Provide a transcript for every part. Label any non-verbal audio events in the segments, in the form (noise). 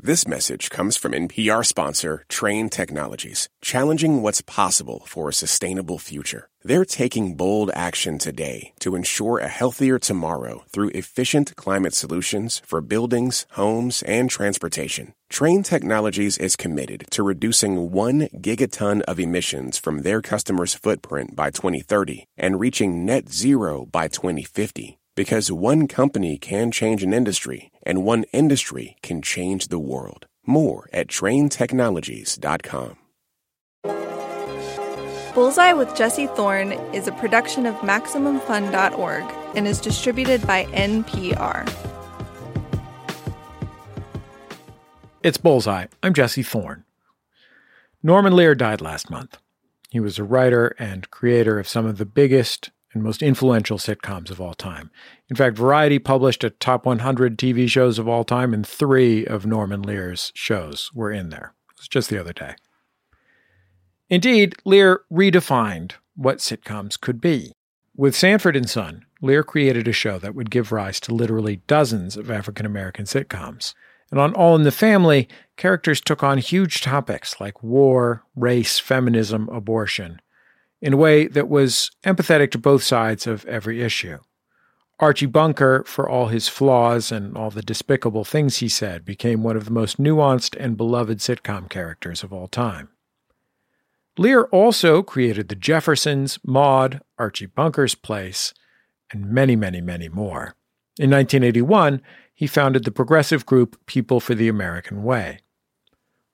This message comes from NPR sponsor Trane Technologies, challenging what's possible for a sustainable future. They're taking bold action today to ensure a healthier tomorrow through efficient climate solutions for buildings, homes, and transportation. Trane Technologies is committed to reducing 1 gigaton of emissions from their customers' footprint by 2030 and reaching net zero by 2050. Because one company can change an industry, and one industry can change the world. More at tranetechnologies.com. Bullseye with Jesse Thorn is a production of MaximumFun.org and is distributed by NPR. It's Bullseye. I'm Jesse Thorn. Norman Lear died last month. He was a writer and creator of some of the biggest and most influential sitcoms of all time. In fact, Variety published a top 100 TV shows of all time, and three of Norman Lear's shows were in there. It was just the other day. Indeed, Lear redefined what sitcoms could be. With Sanford and Son, Lear created a show that would give rise to literally dozens of African American sitcoms. And on All in the Family, characters took on huge topics like war, race, feminism, abortion, in a way that was empathetic to both sides of every issue. Archie Bunker, for all his flaws and all the despicable things he said, became one of the most nuanced and beloved sitcom characters of all time. Lear also created The Jeffersons, Maude, Archie Bunker's Place, and many, many, many more. In 1981, he founded the progressive group People for the American Way.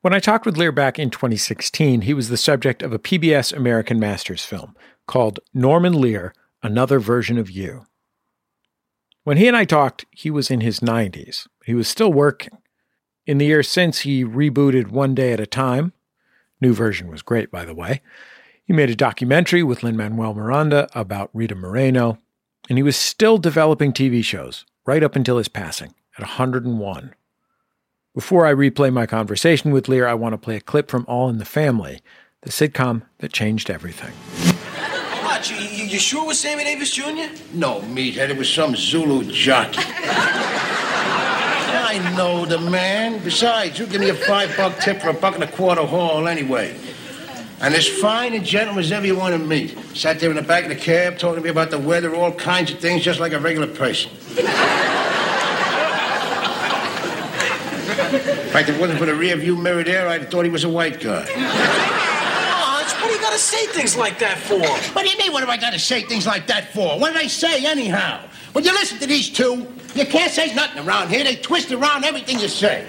When I talked with Lear back in 2016, he was the subject of a PBS American Masters film called Norman Lear Another Version of You. When he and I talked, he was in his 90s. He was still working. In the years since, he rebooted One Day at a Time. New version was great, by the way. He made a documentary with Lin Manuel Miranda about Rita Moreno, and he was still developing TV shows right up until his passing at 101. Before I replay my conversation with Lear, I want to play a clip from All in the Family, the sitcom that changed everything. What, you, you, you sure it was Sammy Davis Jr.? No, meathead, it was some Zulu jockey. I know the man. Besides, you give me a five buck tip for a buck and a quarter haul anyway. And as fine a gentleman as ever you want to meet. Sat there in the back of the cab talking to me about the weather, all kinds of things, just like a regular person. In fact, if it wasn't for the rear view mirror there, I'd have thought he was a white guy. (laughs) Arch, what do you gotta say things like that for? What do you mean, what have I got to say things like that for? What did I say, anyhow? When you listen to these two, you can't say nothing around here. They twist around everything you say.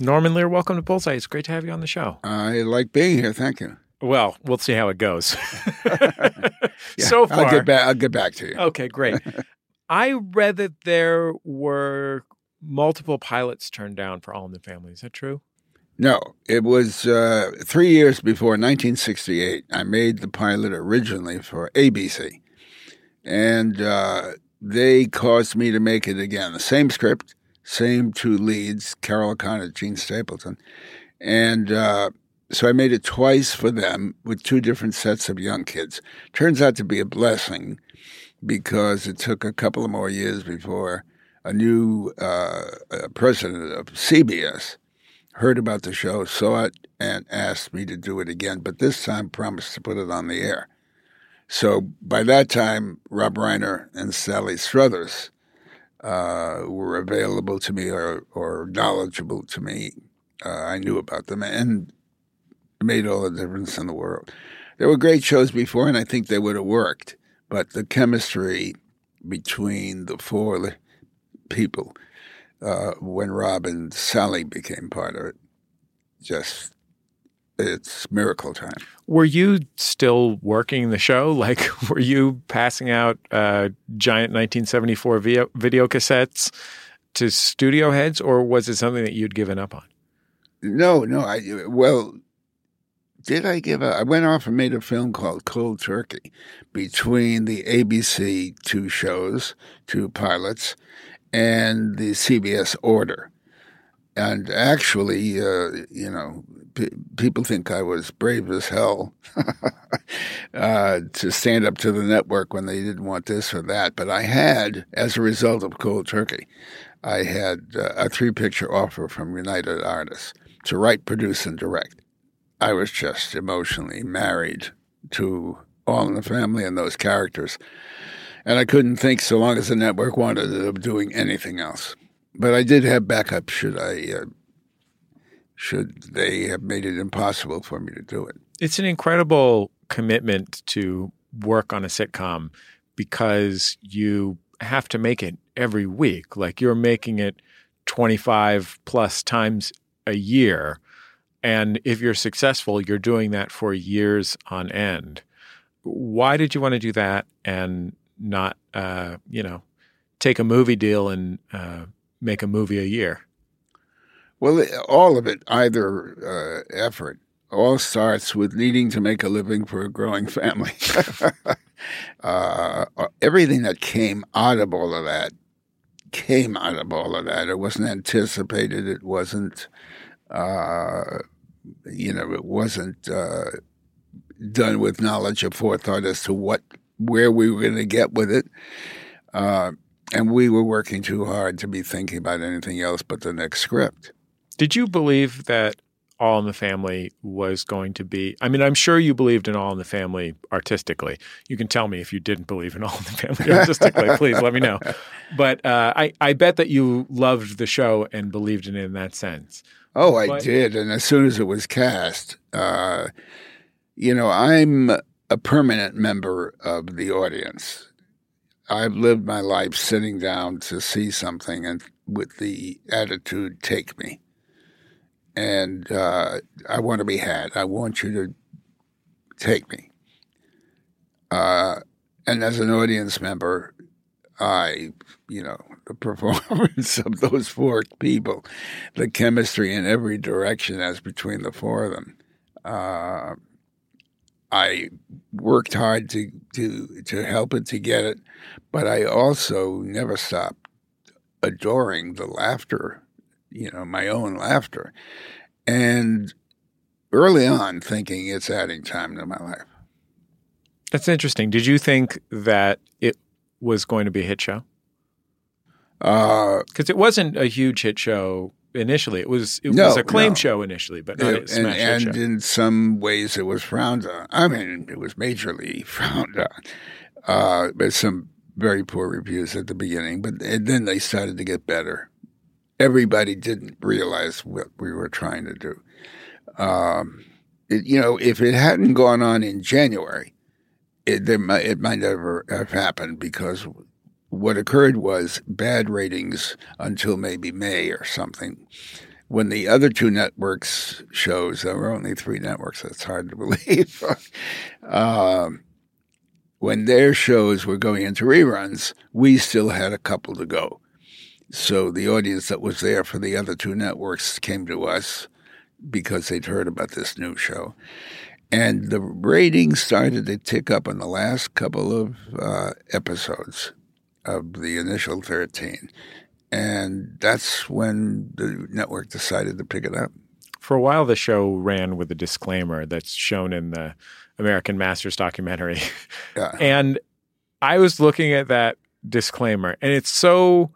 Norman Lear, welcome to Bullseye. It's great to have you on the show. I like being here. Thank you. Well, we'll see how it goes. (laughs) (laughs) Yeah, so far, I'll get back. I'll get back to you. Okay, great. I read that there were multiple pilots turned down for All in the Family. Is that true? No, it was uh, three years before 1968. I made the pilot originally for ABC, and uh, they caused me to make it again. The same script, same two leads, Carroll O'Connor, Jean Stapleton, and uh, so I made it twice for them with two different sets of young kids. Turns out to be a blessing because it took a couple of more years before a new uh, president of CBS heard about the show, saw it, and asked me to do it again. But this time, promised to put it on the air. So by that time, Rob Reiner and Sally Struthers uh, were available to me or, or knowledgeable to me. Uh, I knew about them, and made all the difference in the world. There were great shows before, and I think they would have worked. But the chemistry between the four people uh, when Rob and Sally became part of it. Just it's miracle time. Were you still working the show? (laughs) Like, were you passing out uh, giant 1974 video, video cassettes to studio heads, or was it something that you'd given up on? No, no. I well, did I give up? I went off and made a film called Cold Turkey between the ABC two shows, two pilots, and the CBS order. And actually, uh, you know, people think I was brave as hell (laughs) uh, to stand up to the network when they didn't want this or that. But I had, as a result of Cold Turkey, I had uh, a three picture offer from United Artists to write, produce, and direct. I was just emotionally married to All in the Family and those characters. And I couldn't think so long as the network wanted of doing anything else. But I did have backup should I uh, should they have made it impossible for me to do it. It's an incredible commitment to work on a sitcom because you have to make it every week. Like you're making it 25 plus times a year. And if you're successful, you're doing that for years on end. Why did you want to do that and not, uh, you know, take a movie deal and uh, make a movie a year? Well, all of it, either uh, effort, all starts with needing to make a living for a growing family. (laughs) uh, everything that came out of all of that came out of all of that. It wasn't anticipated. It wasn't, uh, you know, it wasn't uh, done with knowledge or forethought as to what where we were going to get with it. Uh, and we were working too hard to be thinking about anything else but the next script. Did you believe that All in the Family was going to be? I mean, I'm sure you believed in All in the Family artistically. You can tell me if you didn't believe in All in the Family (laughs) artistically. please let me know. But uh, I, I bet that you loved the show and believed in it in that sense. Oh, I But- did. And as soon as it was cast, uh, you know, I'm a permanent member of the audience. I've lived my life sitting down to see something and with the attitude, take me. And uh, I want to be had. I want you to take me. Uh, and as an audience member, I, you know, (laughs) the performance of those four people, the chemistry in every direction as between the four of them. Uh, I worked hard to, to to help it to get it, but I also never stopped adoring the laughter, you know, my own laughter, and early on thinking it's adding time to my life. That's interesting. Did you think that it was going to be a hit show? Uh, Because it wasn't a huge hit show initially. It was it No, was a claim no. show initially, but not a and smash hit and show. in some ways it was frowned on. I mean, it was majorly (laughs) frowned on. Uh, but some very poor reviews at the beginning, but and then they started to get better. Everybody didn't realize what we were trying to do. Um, it, you know, if it hadn't gone on in January, it there might, it might never have happened because what occurred was bad ratings until maybe May or something when the other two networks shows, there were only three networks, that's hard to (laughs) believe. um, when their shows were going into reruns, we still had a couple to go. So the audience that was there for the other two networks came to us because they'd heard about this new show. And the ratings started to tick up in the last couple of uh, episodes of the initial 13. And that's when the network decided to pick it up. For a while, the show ran with a disclaimer that's shown in the American Masters documentary. Yeah. (laughs) and I was looking at that disclaimer, and it's so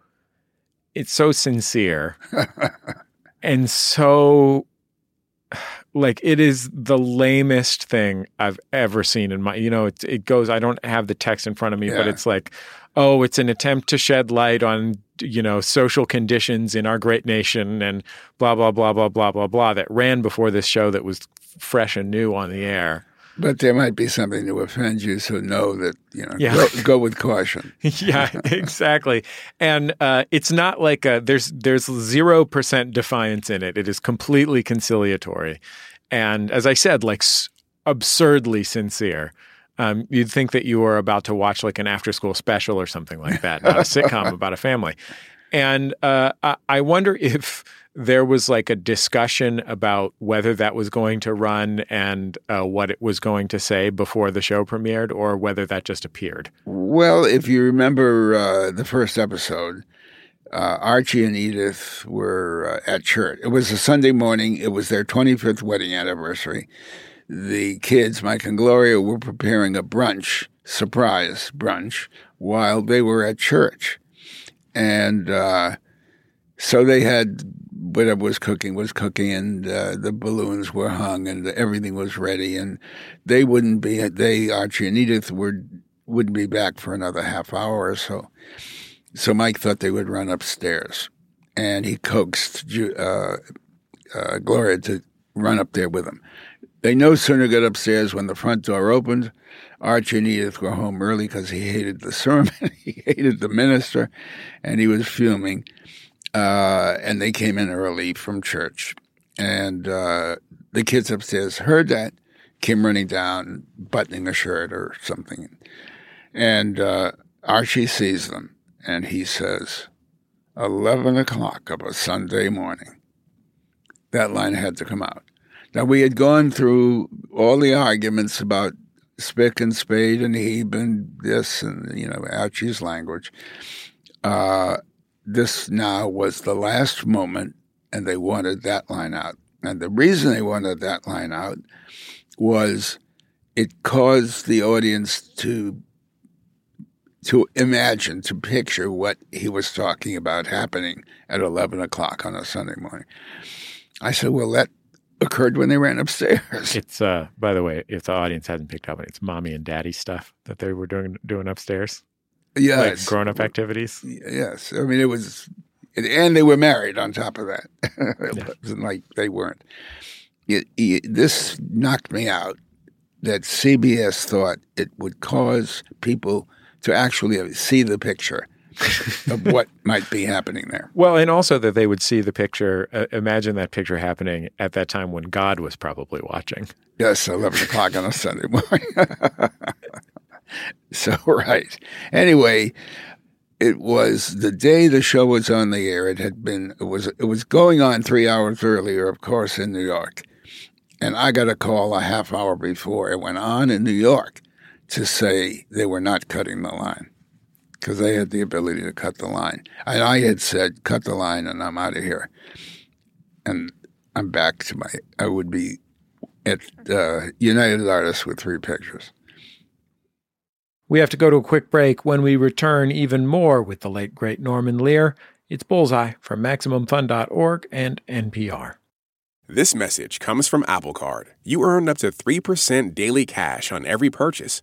it's so sincere (laughs) and so like it is the lamest thing I've ever seen in my you know it, it goes I don't have the text in front of me but it's like oh it's an attempt to shed light on you know social conditions in our great nation and blah blah blah blah blah blah blah that ran before this show that was fresh and new on the air But there might be something to offend you, so know that, you know, Yeah. go, go with caution. (laughs) yeah, exactly. And uh, it's not like a, there's there's zero percent defiance in it. It is completely conciliatory, and as I said, like s- absurdly sincere. Um, you'd think that you were about to watch like an after school special or something like that, not a sitcom (laughs) about a family. And uh, I, wonder (laughs) if there was like a discussion about whether that was going to run and uh, what it was going to say before the show premiered, or whether that just appeared. Well, if you remember uh, the first episode, uh, Archie and Edith were uh, at church. It was a Sunday morning. It was their 25th wedding anniversary. The kids, Mike and Gloria, were preparing a brunch, surprise brunch, while they were at church. And uh, so they had whatever was cooking was cooking, and uh, the balloons were hung, and everything was ready. And they wouldn't be. They Archie and Edith were wouldn't be back for another half hour or so. So Mike thought they would run upstairs, and he coaxed uh, uh, Gloria to run up there with him. They no sooner got upstairs when the front door opened. Archie needed to go home early because he hated the (laughs) sermon, he hated the minister, and he was fuming. Uh, and they came in early from church. And uh, the kids upstairs heard that, came running down, buttoning a shirt or something. And uh, Archie sees them and he says, 11 o'clock of a Sunday morning. That line had to come out. Now, we had gone through all the arguments about spick and spade and heeb and this and, you know, Archie's language. Uh, this now was the last moment, and they wanted that line out. And the reason they wanted that line out was it caused the audience to to imagine, to picture what he was talking about happening at 11 o'clock on a Sunday morning. I said, well, that occurred when they ran upstairs. (laughs) It's, uh, by the way, if the audience hasn't picked up on it, it's mommy and daddy stuff that they were doing, doing upstairs. Yes. Like grown up activities. Yes. I mean, it was, and they were married on top of that. (laughs) it yeah. wasn't like they weren't. It, it, this knocked me out that CBS thought it would cause people to actually see the picture (laughs) of what might be happening there. Well, and also that they would see the picture, uh, imagine that picture happening at that time when God was probably watching. Yes, 11 o'clock on a Sunday morning. (laughs) so, right. Anyway, it was the day the show was on the air. It had been, it was, it was going on three hours earlier, of course, in New York. And I got a call a half hour before it went on in New York to say they were not cutting the line because they had the ability to cut the line. And I had said, cut the line and I'm out of here. And I'm back to my, I would be at uh, United Artists with three pictures. We have to go to a quick break. When we return, even more with the late, great Norman Lear. It's Bullseye from MaximumFun.org and NPR. This message comes from Apple Card. You earn up to 3% daily cash on every purchase.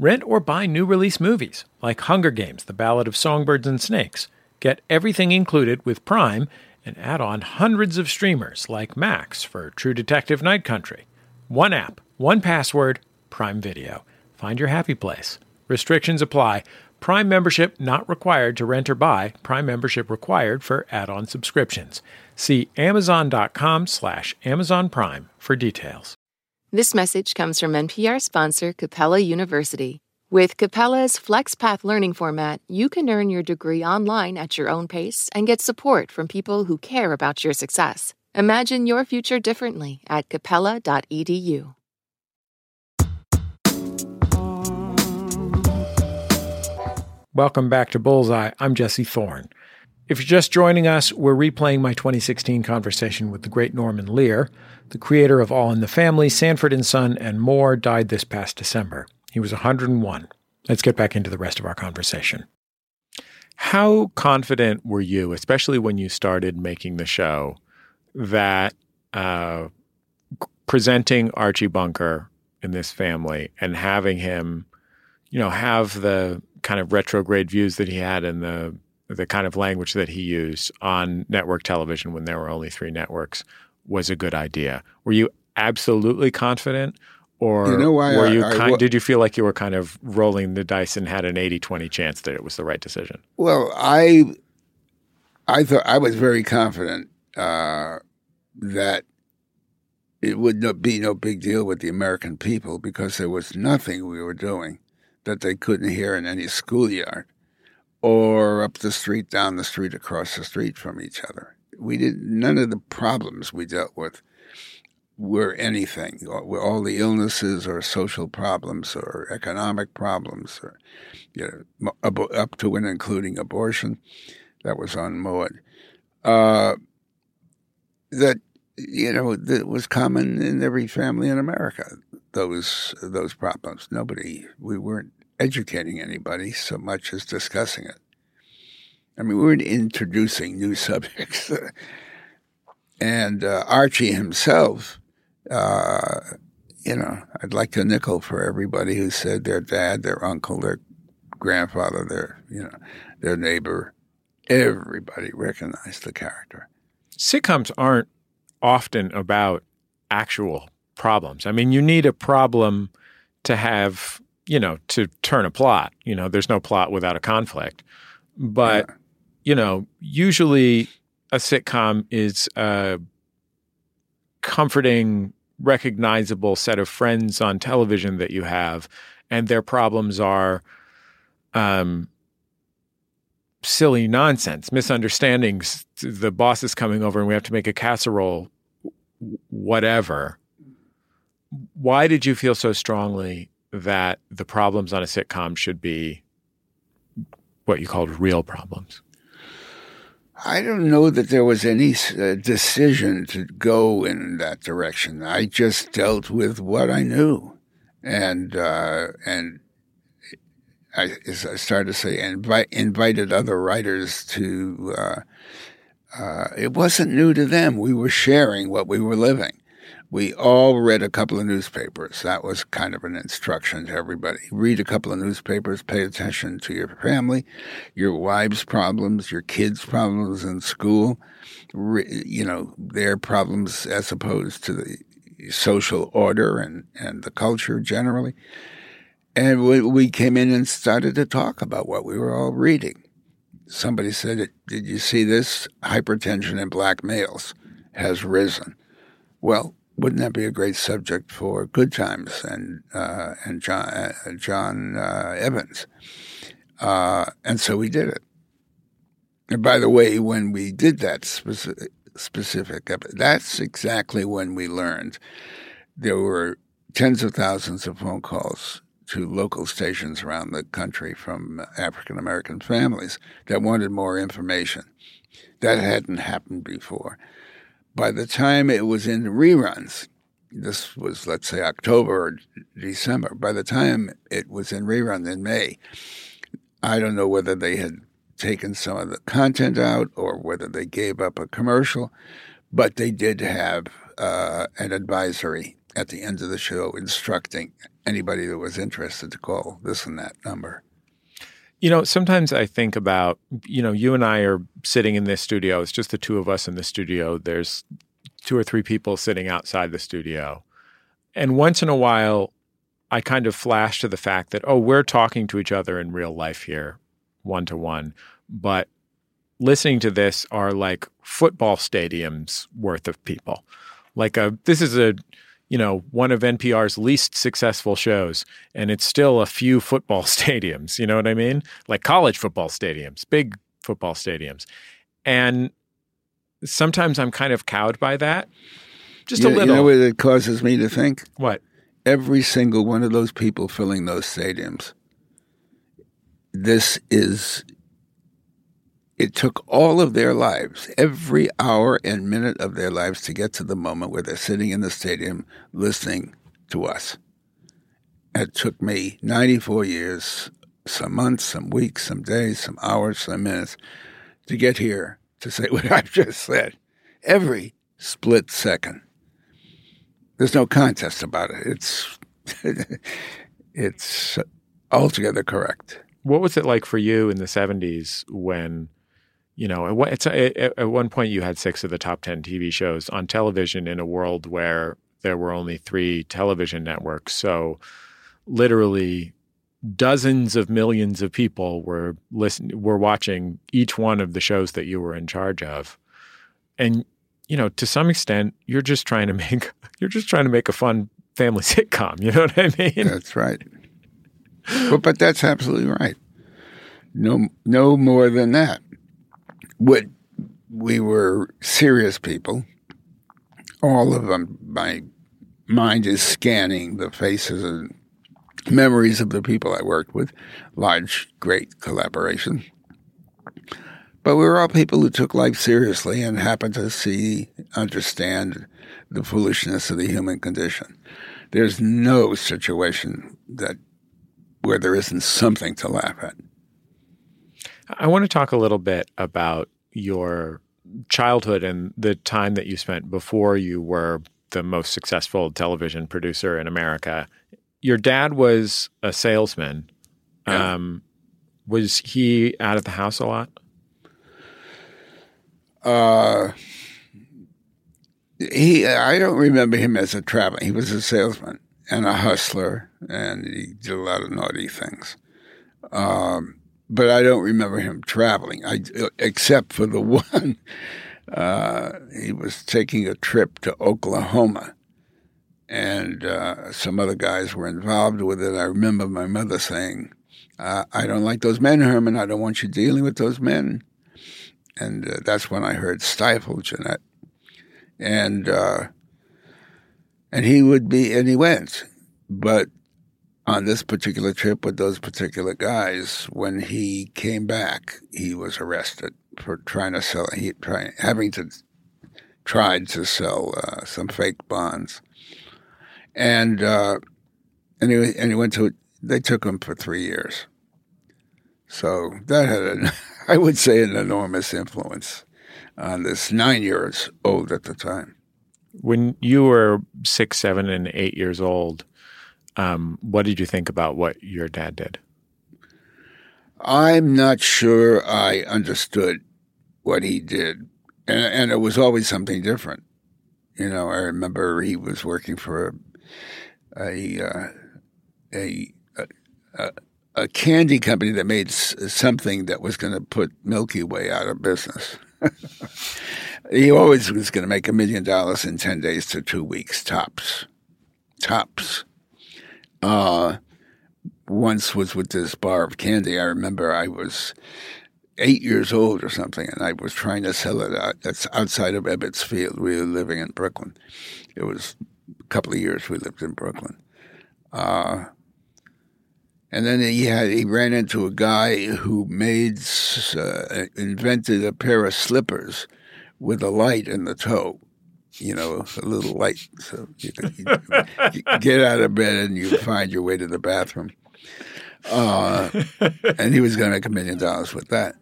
Rent or buy new release movies like Hunger Games, The Ballad of Songbirds and Snakes. Get everything included with Prime and add on hundreds of streamers like Max for True Detective Night Country. One app, one password, Prime Video. Find your happy place. Restrictions apply. Prime membership not required to rent or buy. Prime membership required for add-on subscriptions. See amazon.com slash Amazon Prime for details. This message comes from NPR sponsor Capella University. With Capella's FlexPath learning format, you can earn your degree online at your own pace and get support from people who care about your success. Imagine your future differently at capella.edu. Welcome back to Bullseye. I'm Jesse Thorn. If you're just joining us, we're replaying my 2016 conversation with the great Norman Lear. The creator of All in the Family, Sanford and Son, and more died this past December. He was 101. Let's get back into the rest of our conversation. How confident were you, especially when you started making the show, that uh, presenting Archie Bunker in this family and having him, you know, have the kind of retrograde views that he had and the the kind of language that he used on network television when there were only three networks was a good idea. Were you absolutely confident or you know why were you I, kind, I, did you feel like you were kind of rolling the dice and had an 80-20 chance that it was the right decision? Well, I I thought I was very confident uh, that it would not be no big deal with the American people because there was nothing we were doing that they couldn't hear in any schoolyard or up the street, down the street, across the street from each other. We did none of the problems we dealt with were anything. All the illnesses or social problems or economic problems, or you know, up to and including abortion, that was on Maude. Uh, that you know that was common in every family in America. Those those problems. Nobody. We weren't educating anybody so much as discussing it. I mean, we weren't introducing new subjects. (laughs) and uh, Archie himself, uh, you know, I'd like a nickel for everybody who said their dad, their uncle, their grandfather, their you know, their neighbor. Everybody recognized the character. Sitcoms aren't often about actual problems. I mean, you need a problem to have, you know, to turn a plot. You know, there's no plot without a conflict. But, yeah. You know, usually a sitcom is a comforting, recognizable set of friends on television that you have, and their problems are um, silly nonsense, misunderstandings. The boss is coming over and we have to make a casserole, whatever. Why did you feel so strongly that the problems on a sitcom should be what you called real problems? I don't know that there was any uh, decision to go in that direction. I just dealt with what I knew, and uh, and I, I started to say, invite, invited other writers to. Uh, uh, it wasn't new to them. We were sharing what we were living. We all read a couple of newspapers. That was kind of an instruction to everybody. Read a couple of newspapers, pay attention to your family, your wife's problems, your kids' problems in school, you know, their problems as opposed to the social order and, and the culture generally. And we, we came in and started to talk about what we were all reading. Somebody said, Did you see this? Hypertension in black males has risen. Well, wouldn't that be a great subject for Good Times and uh, and John uh, John uh, Evans? Uh, and so we did it. And by the way, when we did that specific, specific, that's exactly when we learned there were tens of thousands of phone calls to local stations around the country from African American families that wanted more information. That hadn't happened before. By the time it was in reruns, this was, let's say, October or December, by the time it was in rerun in May, I don't know whether they had taken some of the content out or whether they gave up a commercial, but they did have uh, an advisory at the end of the show instructing anybody that was interested to call this and that number. You know, sometimes I think about, you know, you and I are sitting in this studio. It's just the two of us in the studio. There's two or three people sitting outside the studio. And once in a while, I kind of flash to the fact that, oh, we're talking to each other in real life here, one to one. But listening to this are like football stadiums worth of people. Like a, this is a, you know, one of NPR's least successful shows, and it's still a few (laughs) football stadiums. You know what I mean? Like college football stadiums, big football stadiums. And sometimes I'm kind of cowed by that. Just you, a little. You know what it causes me to think? What? Every single one of those people filling those stadiums. This is it took all of their lives, every hour and minute of their lives, to get to the moment where they're sitting in the stadium listening to us. It took me 94 years, some months, some weeks, some days, some hours, some minutes to get here to say (laughs) what I've just said. Every split second. There's no contest about it. It's (laughs) it's altogether correct. What was it like for you in the 70s when you know, at, at one point you had six of the top 10 TV shows on television in a world where there were only three television networks. So literally dozens of millions of people were listening, were watching each one of the shows that you were in charge of, and you know, to some extent, you're just trying to (laughs) make you're just trying to make a fun family (laughs) sitcom. You know what I mean? That's right. but but that's absolutely right. No, no more than that. What we were serious people. All of them. My mind is scanning the faces and memories of the people I worked with. Large, great collaboration. But we were all people who took life seriously and happened to see, understand the foolishness of the human condition. There's no situation that where there isn't something to laugh at. I want to talk a little bit about your childhood and the time that you spent before you were the most successful television producer in America. Your dad was a salesman. Yeah. Um, was he out of the house a lot? Uh, he, I don't remember him as a traveler. He was a salesman and a hustler, and he did a lot of naughty things. Um, but I don't remember him traveling. I, except for the (laughs) one, uh, he was taking a trip to Oklahoma, and uh, some other guys were involved with it. I remember my mother saying, uh, "I don't like those men, Herman. I don't want you dealing with those men." And uh, that's when I heard "Stifle, Jeanette," and uh, and he would be, and he went, but on this particular trip with those particular guys, when he came back, he was arrested for trying to sell. He trying having to tried to sell uh, some fake bonds, and uh, and he and he went to. They took him for three years. So that had, an, (laughs) I would say, an enormous influence on this nine years old at the time. When you were six, seven, and eight years old, um, what did you think about what your dad did? I'm not sure I understood what he did, and, and it was always something different. You know, I remember he was working for a a uh, a, a, a candy company that made something that was going to put Milky Way out of business. (laughs) he always was going to make a million dollars in ten days to two weeks tops, tops. Uh, once was with this bar of candy. I remember I was eight years old or something, and I was trying to sell it out. That's outside of Ebbets Field. We were living in Brooklyn. It was a couple of years we lived in Brooklyn. Uh, and then he had he ran into a guy who made uh, invented a pair of slippers with a light in the toe you know, a little light, so you can you get out of bed and you find your way to the bathroom. Uh, and he was going to make a million dollars with that.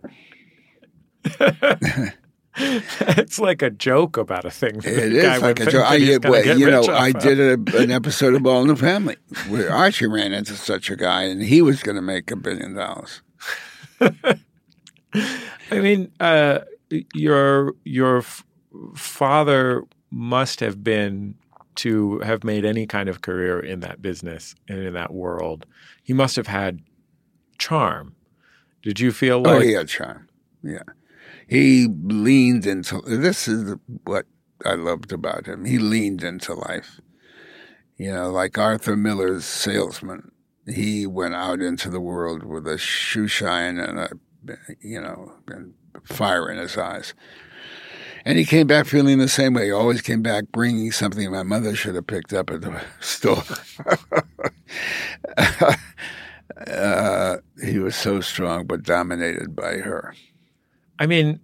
(laughs) it's like a joke about a thing. It is like a joke. I, well, you know, I of. did a, an episode of All in the Family where Archie ran into such a guy, and he was going to make a billion dollars. (laughs) I mean, uh, your your f- father must have been to have made any kind of career in that business and in that world. He must have had charm. Did you feel like oh, he had charm. Yeah, he leaned into. This is what I loved about him. He leaned into life. You know, like Arthur Miller's salesman. He went out into the world with a shoe shine and a, you know, and fire in his eyes. And he came back feeling the same way. He always came back bringing something my mother should have picked up at the (laughs) store. uh, he was so strong, but dominated by her. I mean,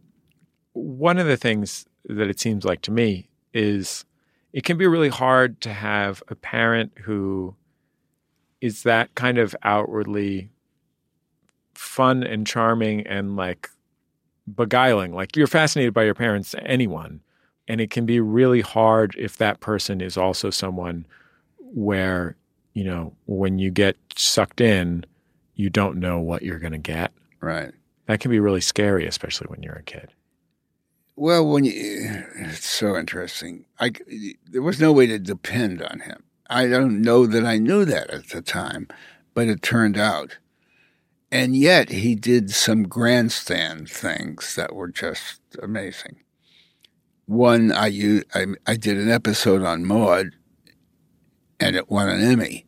one of the things that it seems like to me is it can be really hard to have a parent who is that kind of outwardly fun and charming and like beguiling. Like you're fascinated by your parents, anyone. And it can be really hard if that person is also someone where, you know, when you get sucked in, you don't know what you're going to get. Right. That can be really scary, especially when you're a kid. Well, when you, it's so interesting. I, there was no way to depend on him. I don't know that I knew that at the time, but it turned out. And yet he did some grandstand things that were just amazing. One, I, I, I did an episode on Maude, and it won an Emmy.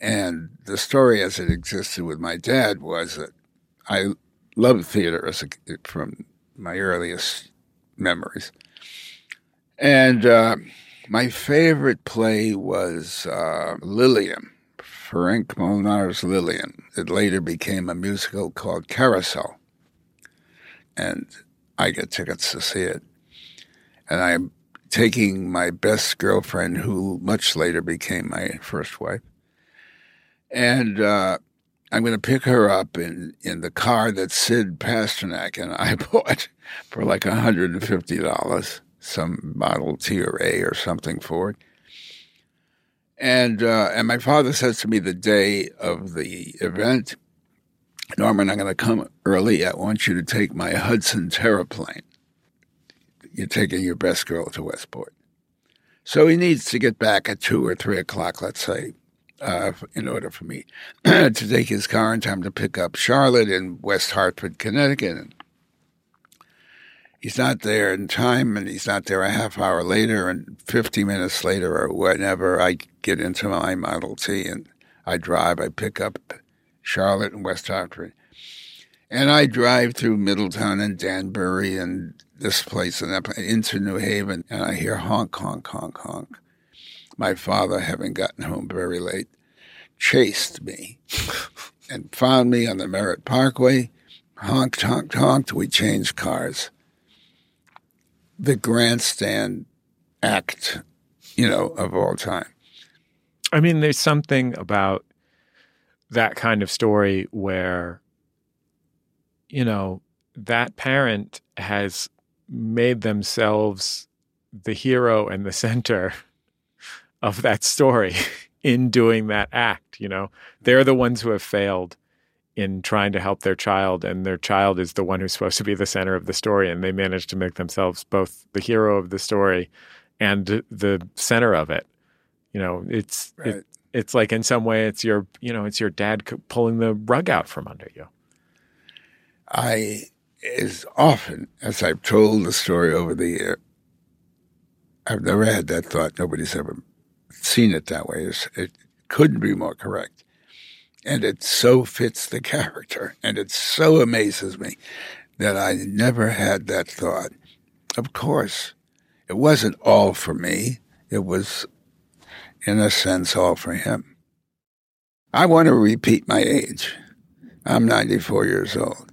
And the story as it existed with my dad was that I loved theater as a, from my earliest memories. And uh, my favorite play was uh, Liliom, Ferenc Molnar's Liliom. It later became a musical called Carousel. And I get tickets to see it. And I'm taking my best girlfriend, who much later became my first wife. And uh, I'm going to pick her up in, in the car that Sid Pasternak and I (laughs) bought for like $150, some Model T or A or something for it. And uh, and my father says to me the day of the event, Norman, I'm going to come early. I want you to take my Hudson Terraplane. You're taking your best girl to Westport. So he needs to get back at two or three o'clock, let's say, uh, in order for me (clears throat) to take his car in time to pick up Charlotte in West Hartford, Connecticut. And he's not there in time, and he's not there a half hour later, and 50 minutes later or whenever I get into my Model T and I drive, I pick up Charlotte and West Hartford. And I drive through Middletown and Danbury and this place and that place into New Haven, and I hear honk, honk, honk, honk. My father, having gotten home very late, chased me (laughs) and found me on the Merritt Parkway, honked, honked, honked. We changed cars the grandstand act, you know, of all time. I mean, there's something about that kind of story where, you know, that parent has made themselves the hero and the (laughs) center of that story in doing that act. You know, they're the ones who have failed in trying to help their child, and their child is the one who's supposed to be the center of the story, and they manage to make themselves both the hero of the story and the center of it. You know, it's right. it, it's like in some way it's your you know it's your dad pulling the rug out from under you. I as often as I've told the story over the year, I've never had that thought. Nobody's ever seen it that way. it couldn't be more correct and it so fits the (laughs) character and it so amazes me that I never had that thought. Of course, it wasn't all for me. It was, in a sense, all for him. I want to repeat my age. I'm 94 years old.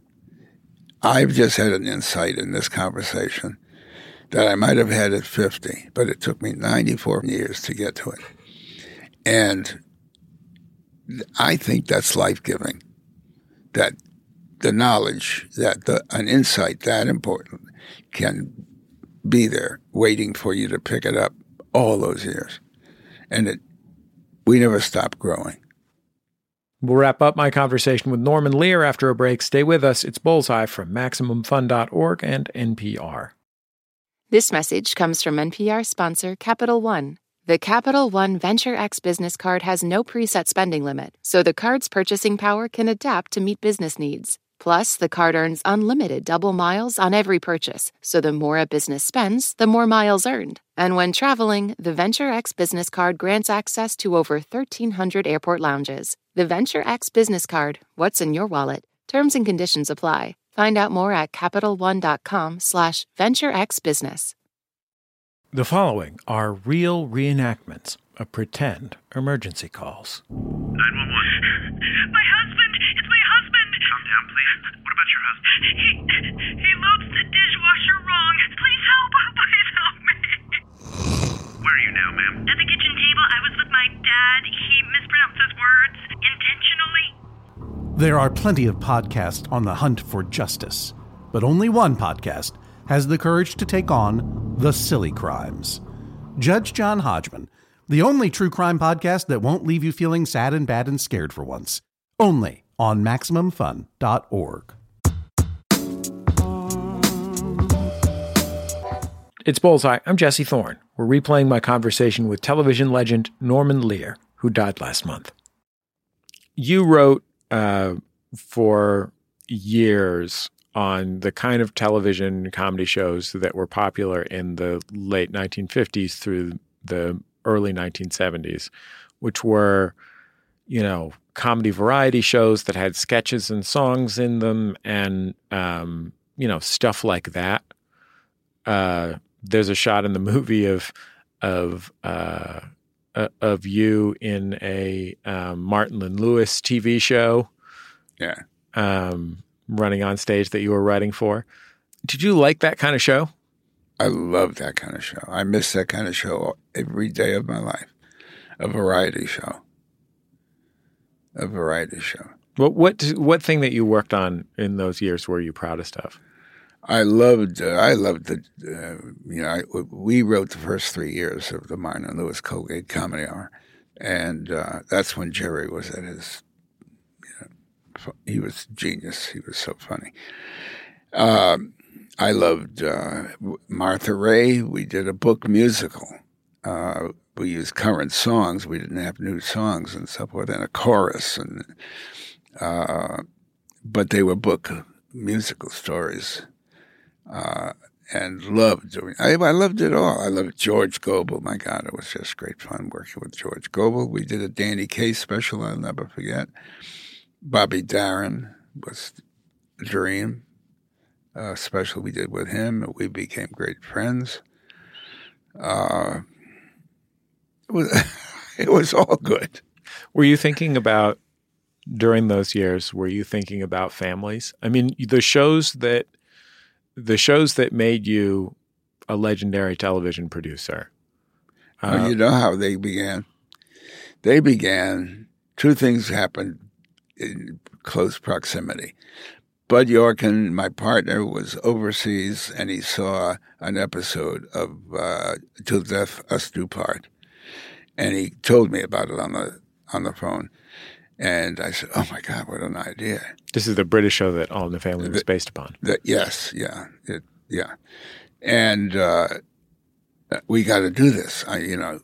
I've just had an insight in this conversation that I might have had at 50, but it took me 94 years to get to it. And I think that's life giving. That the knowledge that the, an insight that important can be there waiting for you to pick it up all those years. And it, we never stop growing. We'll wrap up my conversation with Norman Lear after a break. Stay with us. It's Bullseye from MaximumFun.org and NPR. This message comes from NPR sponsor Capital One. The Capital One Venture X business card has no preset spending limit, so the card's purchasing power can adapt to meet business needs. Plus, the card earns unlimited double miles on every purchase, so the more a business spends, the more miles earned. And when traveling, the Venture X business card grants access to over 1,300 airport lounges. The Venture X business card, what's in your wallet? Terms and conditions apply. Find out more at CapitalOne.com slash VentureXBusiness. The following are real reenactments of pretend emergency calls. 911. My husband! It's my husband! Calm down, please. What about your husband? He, he loads the dishwasher wrong. Please help! Please help me! Where are you now, ma'am? At the kitchen table. I was with my dad. He mispronounces words intentionally. There are plenty of podcasts on the hunt for justice, but only one podcast – has the courage to take on the silly crimes. Judge John Hodgman, the only true crime podcast that won't leave you feeling sad and bad and scared for once. Only on MaximumFun.org. It's Bullseye. I'm Jesse Thorn. We're replaying my conversation with television legend Norman Lear, who died last month. you wrote uh, for years on the kind of television comedy shows that were popular in the late 1950s through the early 1970s, which were, you know, comedy variety shows that had sketches and songs in them and, um, you know, stuff like that. Uh, there's a shot in the (laughs) movie of, of, uh, uh, of you in a um, Martin and Lewis TV show. Yeah. Um, running on stage that you were writing for. Did you like that kind of show? I love that kind of show. I miss that kind of show every day of my life. A variety show. A variety show. What what what thing that you worked on in those years were you proudest of? I loved. Uh, I loved the. Uh, you know, I, we wrote the first three years of the Martin and Lewis Colgate Comedy Hour, and uh, that's when Jerry was at his. He was genius. He was so funny. Um, I loved uh, Martha Raye. We did a book musical. Uh, we used current songs. We didn't have new songs and so forth, and a chorus, and uh, but they were book musical stories uh, and loved doing. I, I loved it all. I loved George Gobel. My God, it was just great fun working with George Gobel. We did a Danny Kaye special. I'll never forget. Bobby Darin was a dream. Uh, special we did with him. We became great friends. Uh, it was (laughs) it was all good. Were you thinking about during those years? Were you thinking about families? I mean, the shows that the shows that made you a legendary television producer. Uh, well, you know how they began. They began. Two things happened in close proximity. Bud Yorkin, my partner, was overseas and he saw an episode of uh, "Till Death Us Do Part," and he told me about it on the on the phone. And I said, "Oh my God, what an idea!" This is the British show that All in the Family was based upon. The, yes, yeah, it, yeah, and uh, we got to do this. I, you know,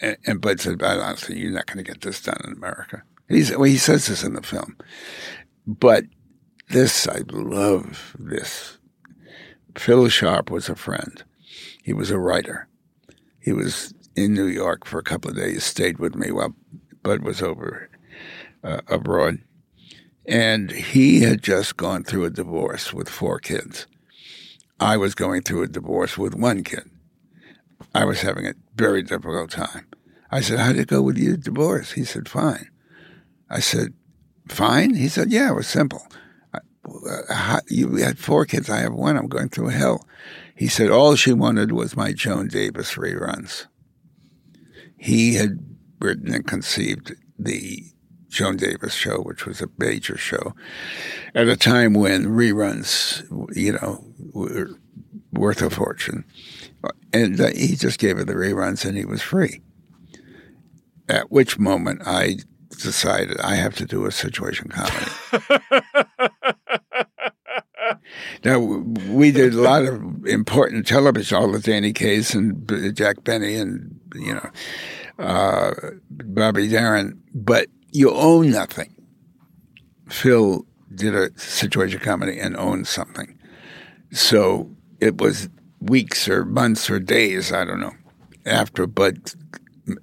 and, and Bud said, "But "Honestly, you're not going to get this done in America." He's, well, he says this in the film, but this I love this. Phil Sharp was a friend. He was a writer. He was in New York for a couple of days. Stayed with me while Bud was over uh, abroad. And he had just gone through a divorce with four kids. I was going through a divorce with one kid. I was having a very difficult time. I said, How did it go with your divorce? He said, Fine. I said, Fine? He said, Yeah, it was simple. Uh, you had four kids. I have one. I'm going through hell. He said, All she wanted was my Joan Davis reruns. He had written and conceived the Joan Davis show, which was a major show at a time when reruns, you know, were worth a fortune. And uh, he just gave her the reruns and he was free. At which moment I decided I have to do a situation comedy. (laughs) now, we did a lot of important television, all the Danny Kaye's and Jack Benny and, you know, uh, Bobby Darin, but you own nothing. Phil did a situation comedy and owned something. So it was weeks or months or days, I don't know, after Bud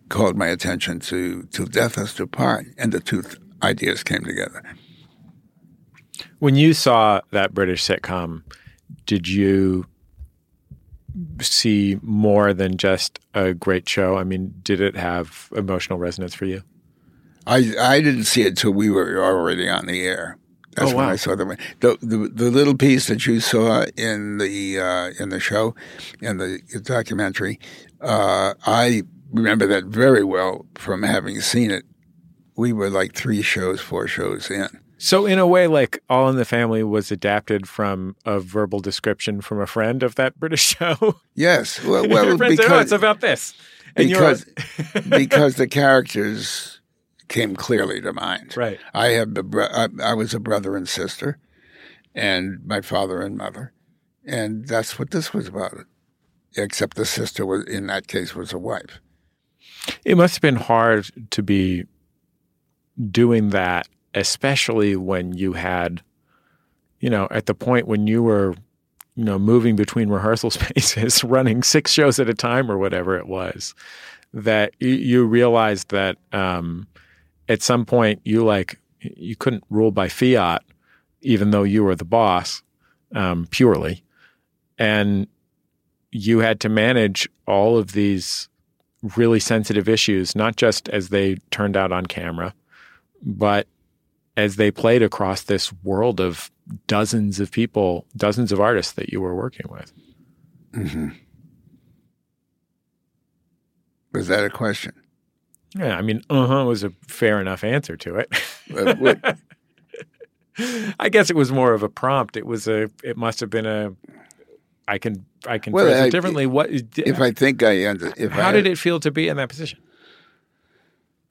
called my attention to Till Death Us Do Part, and the two th- ideas came together. When you saw that British sitcom, did you see more than just a great show? I mean, did it have emotional resonance for you? I I didn't see it until we were already on the air. That's oh, when. I saw the, the the the little piece that you saw in the uh, in the show, in the documentary. Uh, I remember that very well from having seen it. We were like three shows, four shows in. So, in a way, like All in the Family was adapted from a verbal description from a friend of that British (laughs) show. Yes, well, well because said, oh, it's about this, and because (laughs) because the characters came clearly to mind. Right. I have the bro- I, I was a brother and sister, and my father and mother, and that's what this was about. Except the sister was in that case was a wife. It must have been hard to be doing that, especially when you had, you know, at the point when you were, you know, moving between rehearsal (laughs) spaces, running six shows at a time or whatever it was, that you, realized that um, at some point you like you couldn't rule by fiat, even though you were the boss um, purely, and you had to manage all of these really sensitive issues, not just as they turned out on camera, but as they played across this world of dozens of people, dozens of artists that you were working with. Mm-hmm. Was that a question? Yeah, I mean, uh huh was a fair enough answer to it. Uh, (laughs) I guess it was more of a prompt. It was a. It must have been a. I can I can Well, phrase I- it differently. What? if I think I under, if how I, did it feel to be in that position?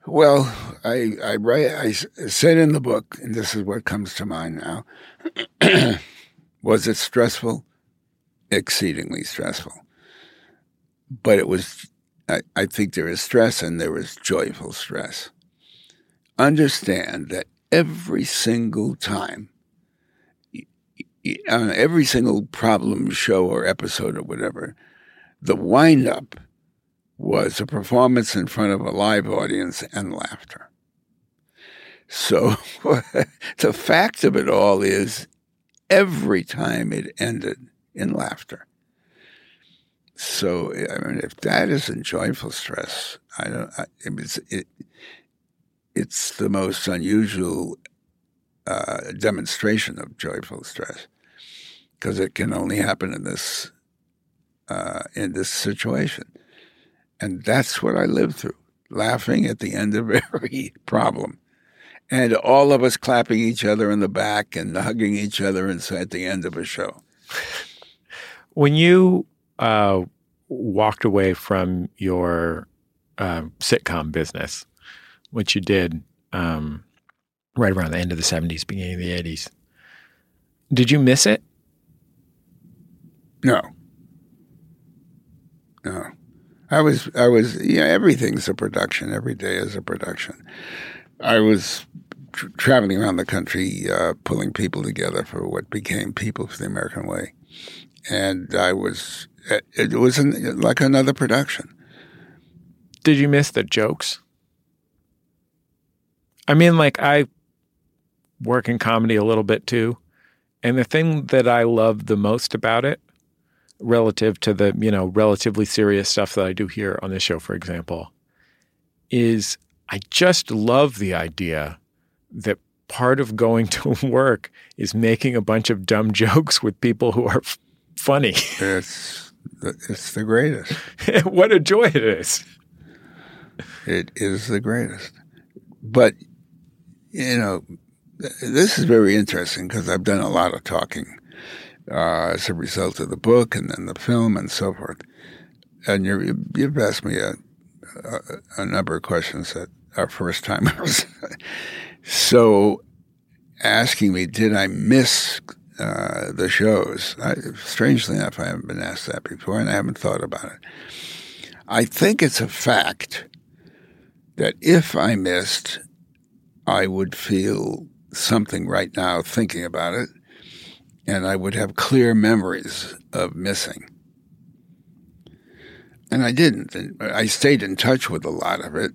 Well, I I write I said in the book, and this is what comes to mind now. (clears throat) was it stressful? Exceedingly stressful. But it was. I, I think there is stress and there is joyful stress. Understand that every single time, on every single problem show or episode or whatever, the wind up was a performance in front of a live audience and laughter. So (laughs) the fact of it all is every time it ended in laughter. So I mean, if that isn't joyful stress, I don't. I, it was, it, it's the most unusual uh, demonstration of joyful stress because it can only happen in this uh, in this situation. And that's what I lived through, laughing at the end of (laughs) every problem. And all of us clapping each other in the back and hugging each other at the end of a show. When you uh, walked away from your uh, sitcom business, which you did um, right around the end of the 70s, beginning of the 80s, did you miss it? No. No. I was, I was, yeah, everything's a production. Every day is a production. I was tr- traveling around the country, uh, pulling people together for what became People for the American Way. And I was, it, it was an, like another production. Did you miss the jokes? I mean, like, I work in comedy a little bit too. And the thing that I love the most about it, relative to the, you know, relatively serious stuff that I do here on this show, for example, is I just love the idea that part of going (laughs) to work is making a bunch of dumb (laughs) jokes with people who are f- funny. It's, the- it's the greatest. (laughs) what a joy it is. It is the greatest. But, you know, this is very interesting because I've done a lot of talking uh, as a result of the book and then the film and so forth. And you're, you've asked me a, a, a number of questions that are first timers. (laughs) so, asking me, did I miss uh, the shows? I, strangely enough, I haven't been asked that before and I haven't thought about it. I think it's a fact that if I missed, I would feel something right now thinking about it, and I would have clear memories of missing. And I didn't. I stayed in touch with a lot of it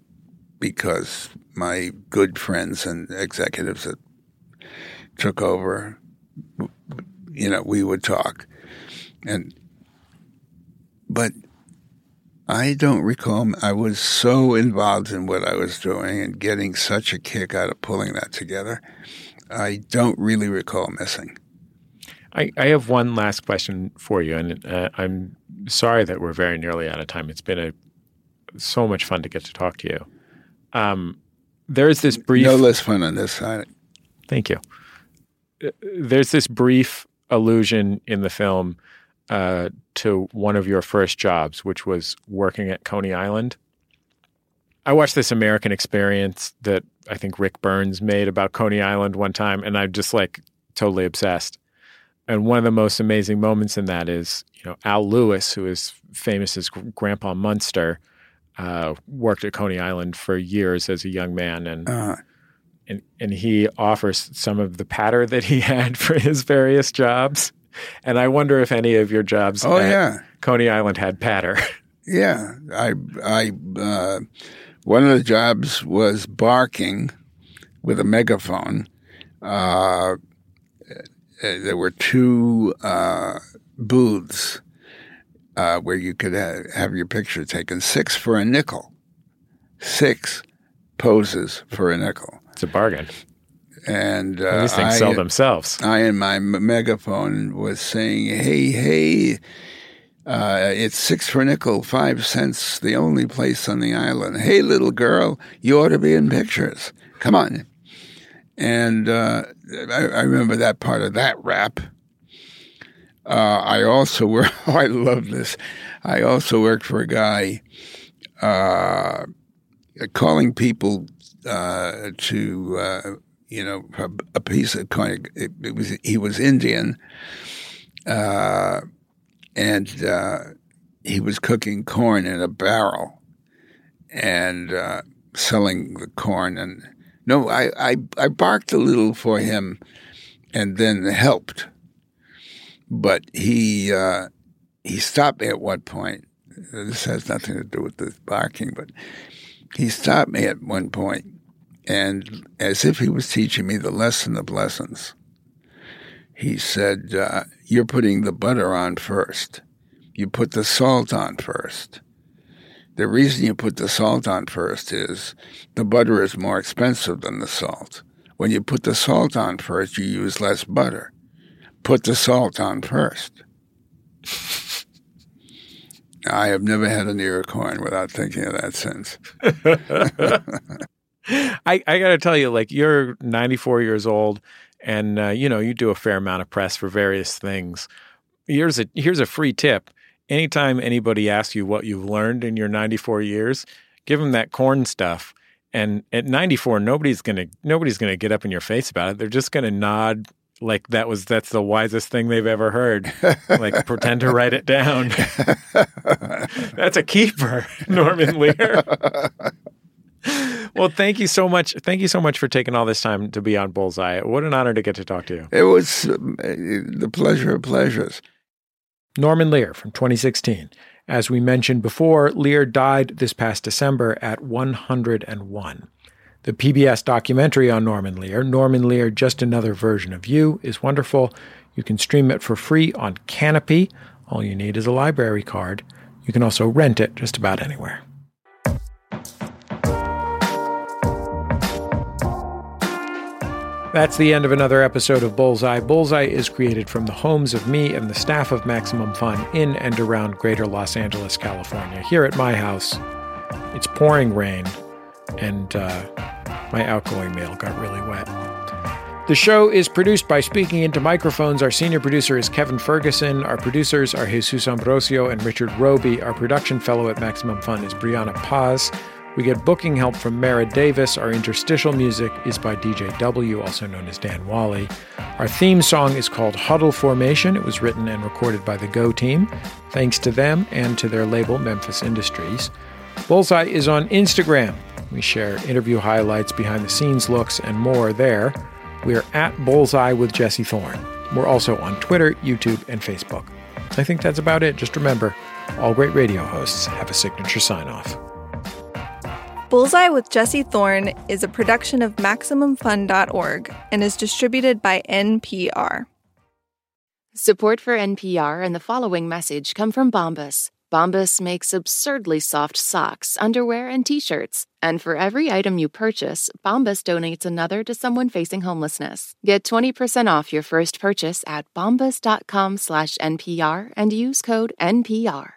because my good friends and executives that took over, you know, we would talk. And, but I don't recall. I was so involved in what I was doing and getting such a kick out of pulling that together. I don't really recall missing. I, I have one last question for you, and uh, I'm sorry that we're very nearly out of time. It's been a so much fun to get to talk to you. Um, there's this brief. No less fun on this side. Thank you. Uh, There's this brief allusion in the film uh, to one of your first jobs, which was working at Coney Island. I watched this American experience that I think Ric Burns made about Coney Island one time, and I'm just like totally obsessed. And one of the most amazing moments in that is, you know, Al Lewis, who is famous as Grandpa Munster, uh, worked at Coney Island for years as a young man, and Uh, and and he offers some of the patter that he (laughs) had for his various jobs. And I wonder if any of your jobs Oh, at yeah. Coney Island had patter. (laughs) Yeah, I, I, uh, one of the jobs was barking with a megaphone. Uh, there were two uh, booths uh, where you could ha- have your picture taken, six for a nickel. Six poses for a nickel. It's a bargain. And uh, These things I, sell themselves. I, in my megaphone, was saying, "Hey, hey, uh, it's six for a nickel, five cents, the only place on the island. Hey, little girl, you ought to be in pictures. Come on." And uh, I, I remember that part of that rap. Uh, I also work. (laughs) Oh, I love this. I also worked for a guy uh, calling people uh, to uh, you know a, a piece of coin. It, it was he was Indian, uh, and uh, he was cooking corn in a barrel and selling the corn. And no, I, I I barked a little for him, and then helped. But he uh, he stopped me at one point. This has nothing to do with this barking, but he stopped me at one point, and as if he was teaching me the lesson of lessons, he said, uh, "You're putting the butter on first. You put the salt on first. The reason you put the salt on first is the butter is more expensive than the salt. When you put the salt on first, you use less butter. Put the salt on first. I have never had an ear of corn without thinking of that since. (laughs) I, I got to tell you, like you're 94 years old, and uh, you know you do a fair amount of press for various things. Here's a here's a free tip. Anytime anybody asks you what you've learned in your 94 years, give them that corn stuff. And at 94, nobody's gonna nobody's gonna get up in your face about it. They're just gonna nod like that was that's the wisest thing they've ever heard. like (laughs) pretend to write it down. (laughs) that's a keeper, (laughs) Norman Lear. well, thank you so much. Thank you so much for taking all this time to be on Bullseye. What an honor to get to talk to you. It was um, the pleasure of pleasures. Norman Lear from 2016. As we mentioned before, Lear died this past December at 101. The PBS documentary on Norman Lear, Norman Lear Just Another Version of You, is wonderful. You can stream it for free on Kanopy. All you need is a library card. You can also rent it just about anywhere. That's the end of another episode of Bullseye. Bullseye is created from the homes of me and the staff of Maximum Fun in and around greater Los Angeles, California. Here at my house, it's pouring rain, and uh, my outgoing mail got really wet. The show is produced by Speaking Into Microphones. Our senior producer is Kevin Ferguson. Our producers are Jesus Ambrosio and Richard Robey. Our production fellow at Maximum Fun is Brianna Paz. We get booking help from Mara Davis. Our interstitial music is by DJ W, also known as Dan Wally. Our theme song is called Huddle Formation. It was written and recorded by the Go team. Thanks to them and to their label, Memphis Industries. Bullseye is on Instagram. We share interview highlights, behind the scenes looks, and more there. We are at Bullseye with Jesse Thorn. We're also on Twitter, YouTube, and Facebook. I think that's about it. Just remember, all great radio hosts have a signature sign off. Bullseye with Jesse Thorn is a production of MaximumFun.org and is distributed by NPR. Support for NPR and the following message come from Bombas. Bombas makes absurdly soft socks, underwear, and t-shirts. And for every item you purchase, Bombas donates another to someone facing homelessness. Get 20% off your first purchase at bombas.com slash NPR and use code NPR.